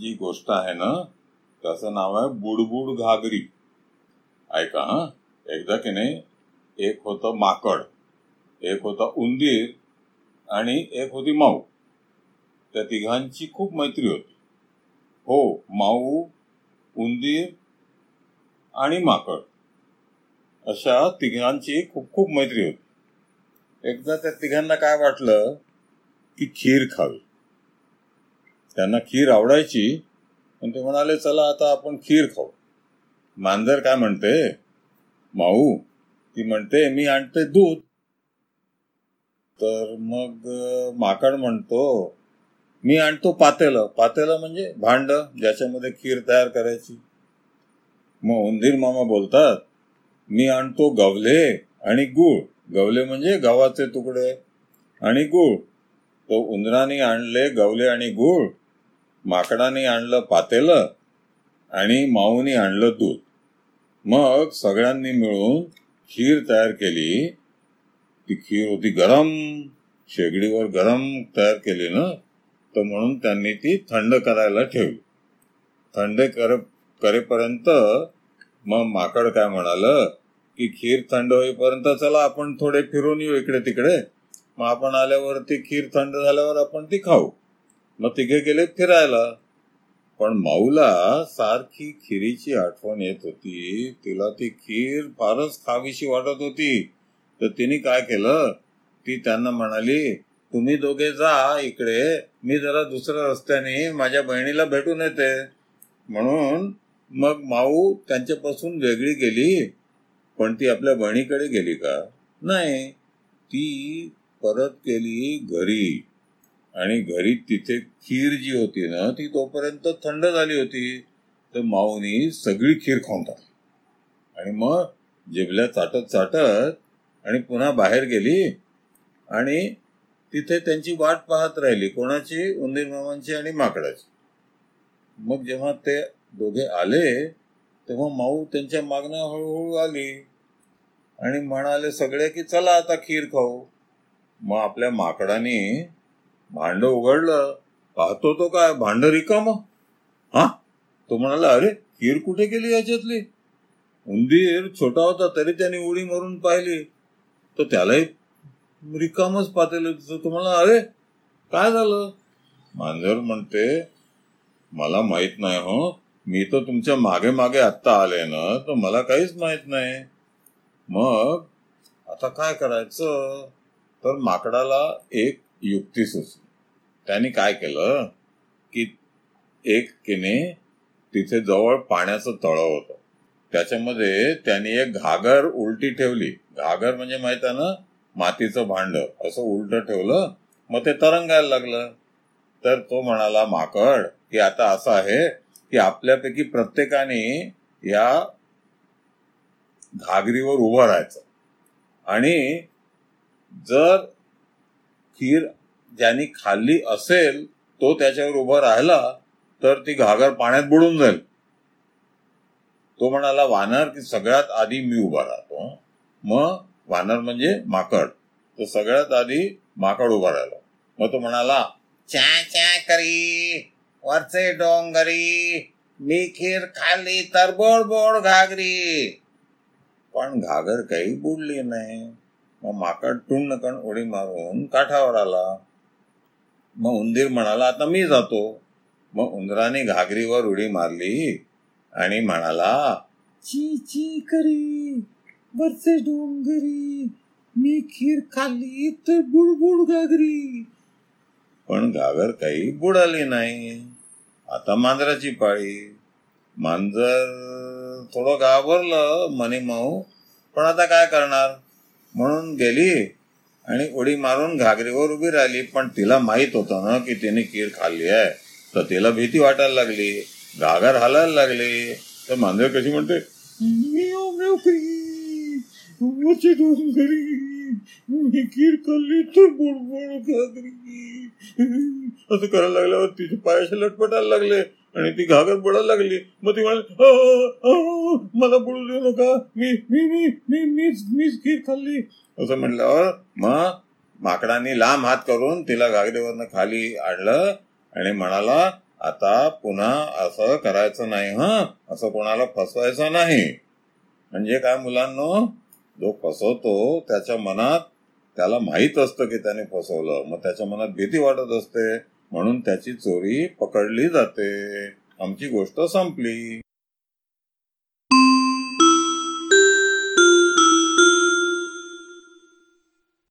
जी गोष्ट आहे ना त्याचं नाव आहे बुडबुड घागरी. ऐका हा. एकदा की नाही एक होतं माकड एक होता उंदीर आणि एक होती माऊ. त्या तिघांची खूप मैत्री होती. हो माऊ उंदीर आणि माकड. अशा तिघांची खूप खूप मैत्री होती. एकदा त्या तिघांना काय वाटलं की खीर खावी. त्यांना खीर आवडायची पण ते म्हणाले चला आता आपण खीर खाऊ. मांजर काय म्हणते माऊ ती म्हणते मी आणते दूध. तर मग माकड म्हणतो मी आणतो पातेलं. पातेलं म्हणजे भांड ज्याच्यामध्ये खीर तयार करायची. मग उंदीर मामा बोलतात मी आणतो गवले आणि गूळ. गवले म्हणजे गव्हाचे तुकडे आणि गूळ. तो उंदराने आणले गवले आणि गूळ. माकडाने आणलं पातेलं आणि माऊनी आणलं दूध. मग सगळ्यांनी मिळून खीर तयार केली. ती खीर होती गरम शेगडीवर गरम तयार केली ना तर म्हणून त्यांनी ती थंड करायला ठेवली. थंड कर करेपर्यंत मग माकड काय म्हणालं की खीर थंड होईपर्यंत चला आपण थोडे फिरून येऊ इकडे तिकडे मग आपण आल्यावर ती खीर थंड झाल्यावर आपण ती खाऊ. मग तिघे गेले फिरायला. पण माऊला सारखी खिरीची आठवण येत होती. तिला ती खीर फारच खावीशी वाटत होती. तर तिने काय केलं? ती त्यांना म्हणाली तुम्ही दोघे जा इकडे. मी जरा दुसऱ्या रस्त्याने माझ्या बहिणीला भेटून येते. म्हणून मग माऊ त्यांच्यापासून वेगळी गेली. पण ती आपल्या बहिणीकडे गेली का? नाही. ती परत गेली घरी. आणि घरी तिथे खीर जी होती ना ती तोपर्यंत थंड झाली होती. तर माऊनी सगळी खीर खाऊन टाकली. आणि मग जिबल्या चाटत चाटत आणि पुन्हा बाहेर गेली आणि तिथे त्यांची वाट पाहत राहिली कोणाची? उंदीर मामांची आणि माकडाची. मग जेव्हा ते दोघे आले तेव्हा माऊ त्यांच्या मागण्या हळूहळू आली आणि म्हणाले सगळे की चला आता खीर खाऊ. मग आपल्या माकडाने भांड उघडलं पाहतो तो काय भांड रिकाम? हा? तो म्हणाला अरे खीर कुठे गेली याच्यातली? उंदीर छोटा होता तरी त्याने उडी मारून पाहिली. तर त्यालाही रिकामच पातेल तुम्हाला अरे काय झालं? मांजर म्हणते मला माहीत नाही हो. मी तर तुमच्या मागे मागे आत्ता आले ना तर मला काहीच माहीत नाही. मग आता काय करायचं? तर माकडाला एक युक्ती सुचली. त्यांनी काय केलं? की एक किने तिथे जवळ पाण्याचं तळं होतं. त्याच्यामध्ये त्यांनी एक घागर उलटी ठेवली. घागर म्हणजे माहीत आहे ना? मातीचं भांड. असं उलट ठेवलं मग ते तरंगायला लागलं. तर तो म्हणाला माकड की आता असं आहे की आपल्यापैकी प्रत्येकाने या घागरीवर उभं राहायचं. आणि जर खीर ज्यांनी खाल्ली असेल तो त्याच्यावर उभा राहिला तर ती घागर पाण्यात बुडून जाईल. तो म्हणाला वानर की सगळ्यात आधी मी उभा राहतो. मग वानर म्हणजे माकड. तर सगळ्यात आधी माकड उभा राहिला. मग तो म्हणाला चा चा करी वरचे डोंगरी मी खीर खाल्ली तर बोड बोड घागरी. पण घागर काही बुडली नाही. मग माकड टुणकण उडी मारून काठावर आला. मग उंदीर म्हणाला आता मी जातो. मग उंदराने घागरीवर उडी मारली आणि म्हणाला ची ची करी वरचे डोंगरी मी खीर खाल्ली तर बुडबुड घागरी. पण घागर काही बुडाली नाही. आता मांजराची पाळी. मांजर थोडं घाबरलं मनी माऊ पण आता काय करणार? म्हणून गेली आणि उडी मारून घागरीवर उभी राहिली. पण तिला माहीत होतं ना की तिने खीर खाल्ली आहे. तर तिला भीती वाटायला लागली. घागर हालायला लागली. तर मांजर कशी म्हणते मी खीर खाल्ली तर बुडबुड घागरी. असं करायला लागल्यावर तिचे पायाशी लटपटायला लागले. आणि ती घागर बुडायला लागली. मग ती म्हणाली मला बुडू देऊ नका. मी मी मी मी मीच मीच खीर खाल्ली. असं म्हटल्यावर मग माकडांनी लांब हात करून तिला घागरेवरनं खाली आणलं आणि म्हणाला आता पुन्हा असं करायचं नाही हा? असं कोणाला फसवायचं नाही. म्हणजे काय मुलांना? जो फसवतो त्याच्या मनात त्याला माहीत असतं की त्याने फसवलं. मग त्याच्या मनात भीती वाटत असते. म्हणून त्याची चोरी पकडली जाते. आमची गोष्ट संपली.